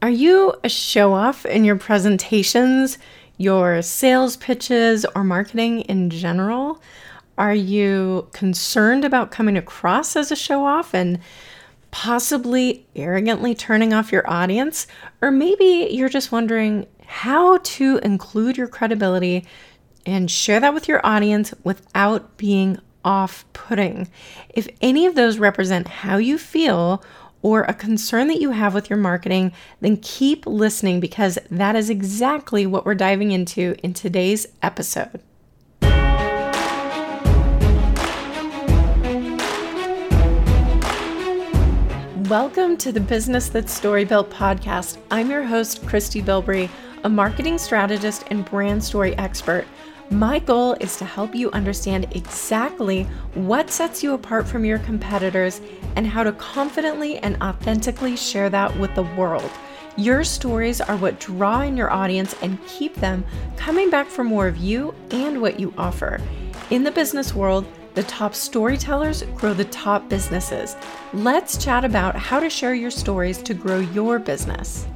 Are you a show off in your presentations, your sales pitches, or marketing in general? Are you concerned about coming across as a show off and possibly arrogantly turning off your audience? Or maybe you're just wondering how to include your credibility and share that with your audience without being off putting. If any of those represent how you feel or a concern that you have with your marketing, then keep listening because that is exactly what we're diving into in today's episode. Welcome to the Business That's Story Built podcast. I'm your host, Christy Bilbrey, a marketing strategist and brand story expert. My goal is to help you understand exactly what sets you apart from your competitors and how to confidently and authentically share that with the world. Your stories are what draw in your audience and keep them coming back for more of you and what you offer. In the business world, the top storytellers grow the top businesses. Let's chat about how to share your stories to grow your business.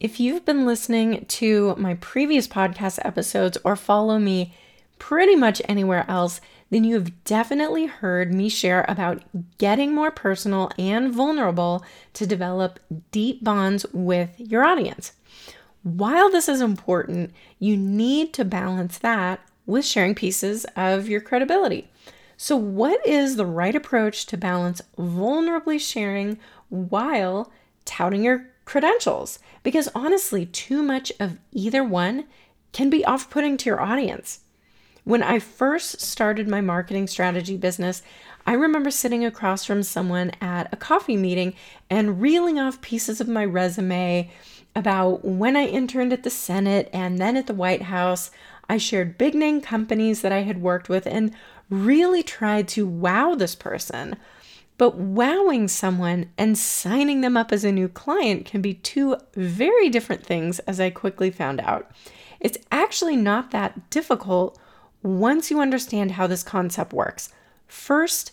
If you've been listening to my previous podcast episodes or follow me pretty much anywhere else, then you have definitely heard me share about getting more personal and vulnerable to develop deep bonds with your audience. While this is important, you need to balance that with sharing pieces of your credibility. So, what is the right approach to balance vulnerably sharing while touting your credentials because honestly, too much of either one can be off putting to your audience. When I first started my marketing strategy business, I remember sitting across from someone at a coffee meeting and reeling off pieces of my resume about when I interned at the Senate and then at the White House. I shared big name companies that I had worked with and really tried to wow this person but wowing someone and signing them up as a new client can be two very different things, as I quickly found out. It's actually not that difficult once you understand how this concept works. First,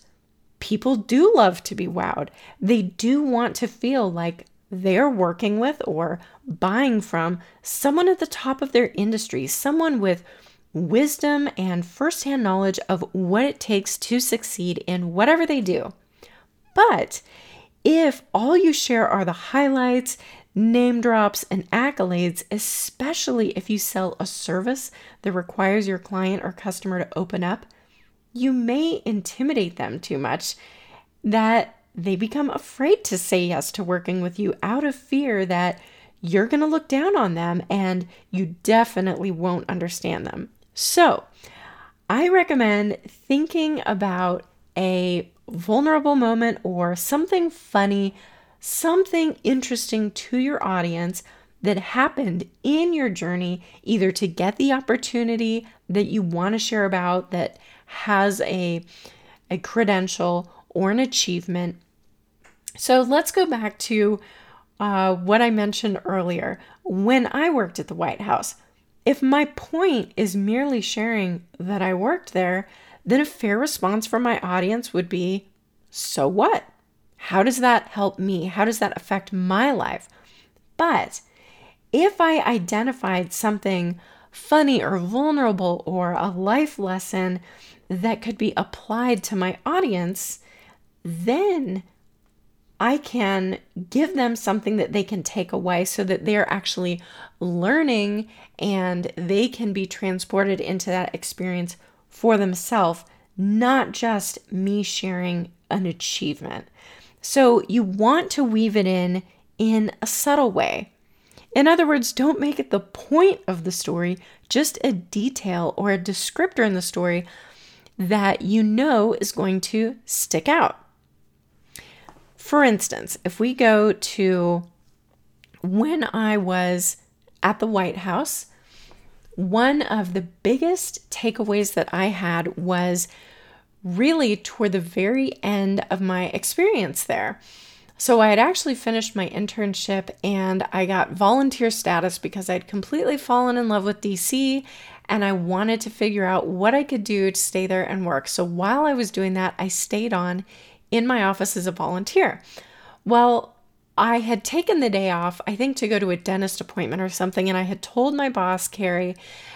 people do love to be wowed, they do want to feel like they're working with or buying from someone at the top of their industry, someone with wisdom and firsthand knowledge of what it takes to succeed in whatever they do. But if all you share are the highlights, name drops, and accolades, especially if you sell a service that requires your client or customer to open up, you may intimidate them too much that they become afraid to say yes to working with you out of fear that you're going to look down on them and you definitely won't understand them. So, I recommend thinking about a vulnerable moment or something funny, something interesting to your audience that happened in your journey, either to get the opportunity that you want to share about that has a, a credential or an achievement. So let's go back to uh, what I mentioned earlier. When I worked at the White House, if my point is merely sharing that I worked there, then a fair response from my audience would be so what? How does that help me? How does that affect my life? But if I identified something funny or vulnerable or a life lesson that could be applied to my audience, then I can give them something that they can take away so that they're actually learning and they can be transported into that experience for themselves, not just me sharing an achievement. So you want to weave it in in a subtle way. In other words, don't make it the point of the story, just a detail or a descriptor in the story that you know is going to stick out. For instance, if we go to when I was at the White House, one of the biggest takeaways that I had was really toward the very end of my experience there. So I had actually finished my internship and I got volunteer status because I'd completely fallen in love with DC and I wanted to figure out what I could do to stay there and work. So while I was doing that, I stayed on in my office as a volunteer. Well, I had taken the day off, I think to go to a dentist appointment or something, and I had told my boss, Carrie,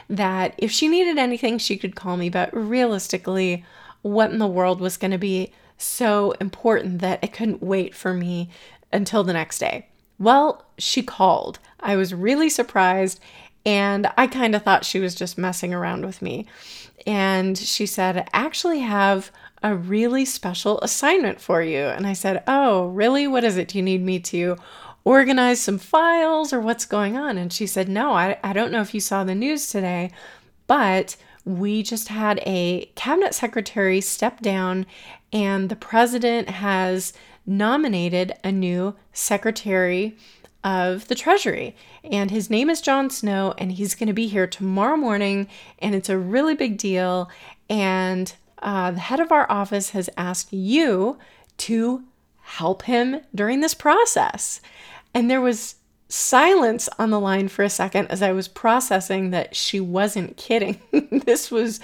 that if she needed anything, she could call me. But realistically, what in the world was going to be so important that it couldn't wait for me until the next day? Well, she called. I was really surprised, and I kind of thought she was just messing around with me. And she said, I actually have a really special assignment for you. And I said, Oh, really? What is it? Do you need me to organize some files or what's going on? And she said, No, I, I don't know if you saw the news today, but we just had a cabinet secretary step down, and the president has nominated a new secretary of the Treasury. And his name is John Snow, and he's going to be here tomorrow morning, and it's a really big deal. And uh, the head of our office has asked you to help him during this process. And there was silence on the line for a second as I was processing that she wasn't kidding. this was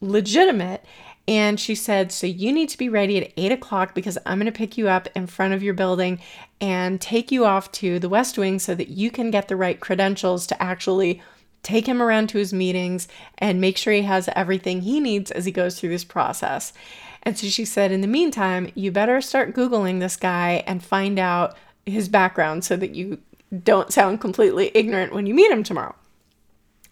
legitimate. And she said, So you need to be ready at eight o'clock because I'm going to pick you up in front of your building and take you off to the West Wing so that you can get the right credentials to actually take him around to his meetings and make sure he has everything he needs as he goes through this process. And so she said, In the meantime, you better start Googling this guy and find out his background so that you don't sound completely ignorant when you meet him tomorrow.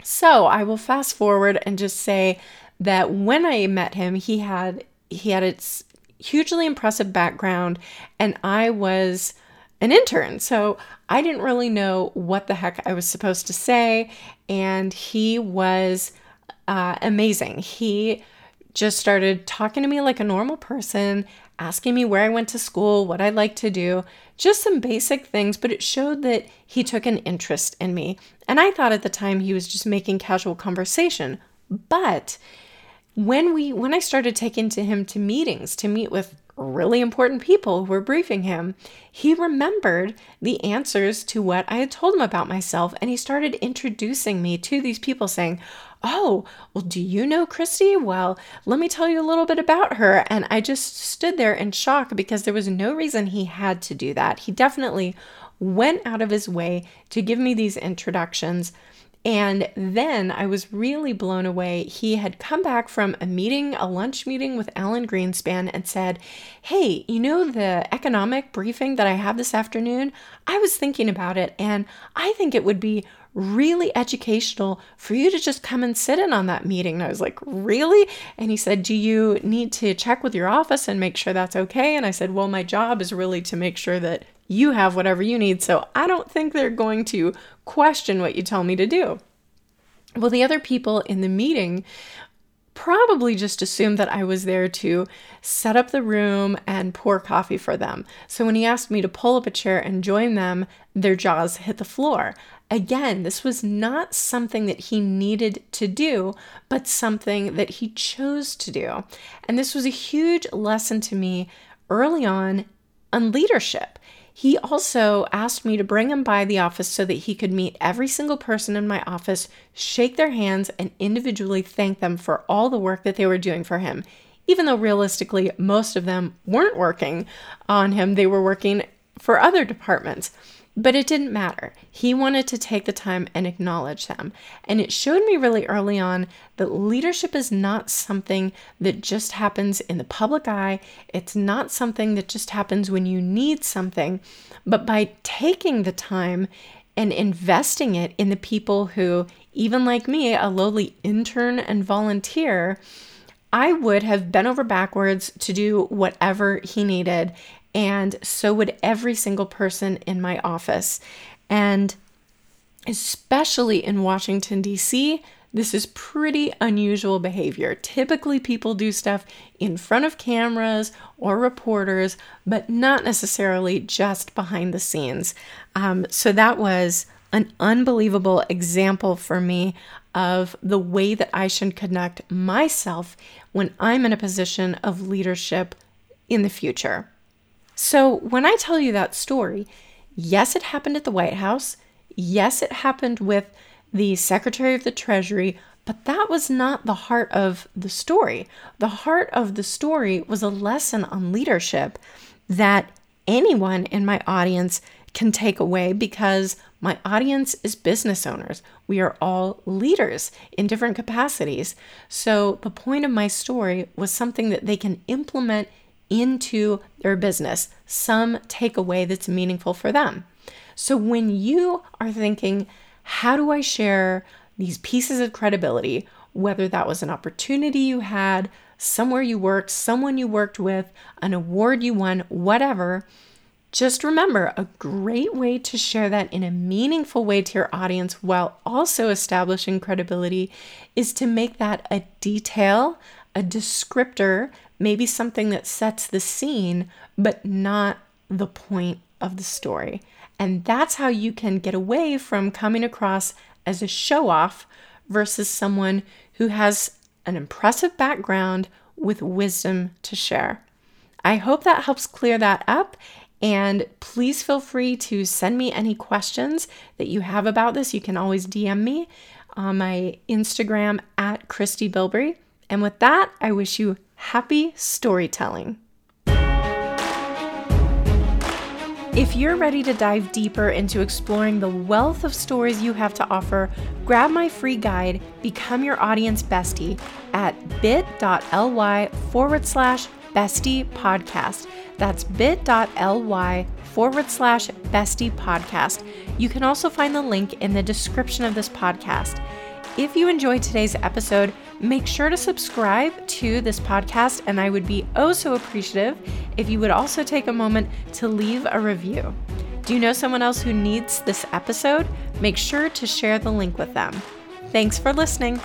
So I will fast forward and just say that when I met him, he had he had its hugely impressive background, and I was an intern. So I didn't really know what the heck I was supposed to say, and he was uh, amazing. He just started talking to me like a normal person, asking me where I went to school, what I like to do, just some basic things, but it showed that he took an interest in me. And I thought at the time he was just making casual conversation. But when we when I started taking to him to meetings to meet with really important people who were briefing him, he remembered the answers to what I had told him about myself and he started introducing me to these people saying, Oh, well, do you know Christy? Well, let me tell you a little bit about her. And I just stood there in shock because there was no reason he had to do that. He definitely went out of his way to give me these introductions and then I was really blown away. He had come back from a meeting, a lunch meeting with Alan Greenspan, and said, Hey, you know the economic briefing that I have this afternoon? I was thinking about it, and I think it would be really educational for you to just come and sit in on that meeting. And I was like, Really? And he said, Do you need to check with your office and make sure that's okay? And I said, Well, my job is really to make sure that you have whatever you need. So I don't think they're going to question what you tell me to do. Well, the other people in the meeting probably just assumed that I was there to set up the room and pour coffee for them. So when he asked me to pull up a chair and join them, their jaws hit the floor. Again, this was not something that he needed to do, but something that he chose to do. And this was a huge lesson to me early on on leadership. He also asked me to bring him by the office so that he could meet every single person in my office, shake their hands, and individually thank them for all the work that they were doing for him. Even though realistically, most of them weren't working on him, they were working for other departments. But it didn't matter. He wanted to take the time and acknowledge them. And it showed me really early on that leadership is not something that just happens in the public eye. It's not something that just happens when you need something. But by taking the time and investing it in the people who, even like me, a lowly intern and volunteer, I would have bent over backwards to do whatever he needed and so would every single person in my office. And especially in Washington, D.C., this is pretty unusual behavior. Typically, people do stuff in front of cameras or reporters, but not necessarily just behind the scenes. Um, so, that was an unbelievable example for me of the way that I should conduct myself when I'm in a position of leadership in the future. So, when I tell you that story, yes, it happened at the White House. Yes, it happened with the Secretary of the Treasury, but that was not the heart of the story. The heart of the story was a lesson on leadership that anyone in my audience can take away because my audience is business owners. We are all leaders in different capacities. So, the point of my story was something that they can implement into their business, some takeaway that's meaningful for them. So, when you are thinking, how do I share these pieces of credibility, whether that was an opportunity you had, somewhere you worked, someone you worked with, an award you won, whatever, just remember a great way to share that in a meaningful way to your audience while also establishing credibility is to make that a detail, a descriptor, maybe something that sets the scene, but not the point of the story. And that's how you can get away from coming across as a show off versus someone who has an impressive background with wisdom to share. I hope that helps clear that up. And please feel free to send me any questions that you have about this. You can always DM me on my Instagram at Christy Bilbrey. And with that, I wish you happy storytelling. If you're ready to dive deeper into exploring the wealth of stories you have to offer, grab my free guide, Become Your Audience Bestie, at bit.ly forward slash bestie podcast. That's bit.ly forward slash bestie podcast. You can also find the link in the description of this podcast. If you enjoyed today's episode, make sure to subscribe to this podcast, and I would be oh so appreciative if you would also take a moment to leave a review. Do you know someone else who needs this episode? Make sure to share the link with them. Thanks for listening.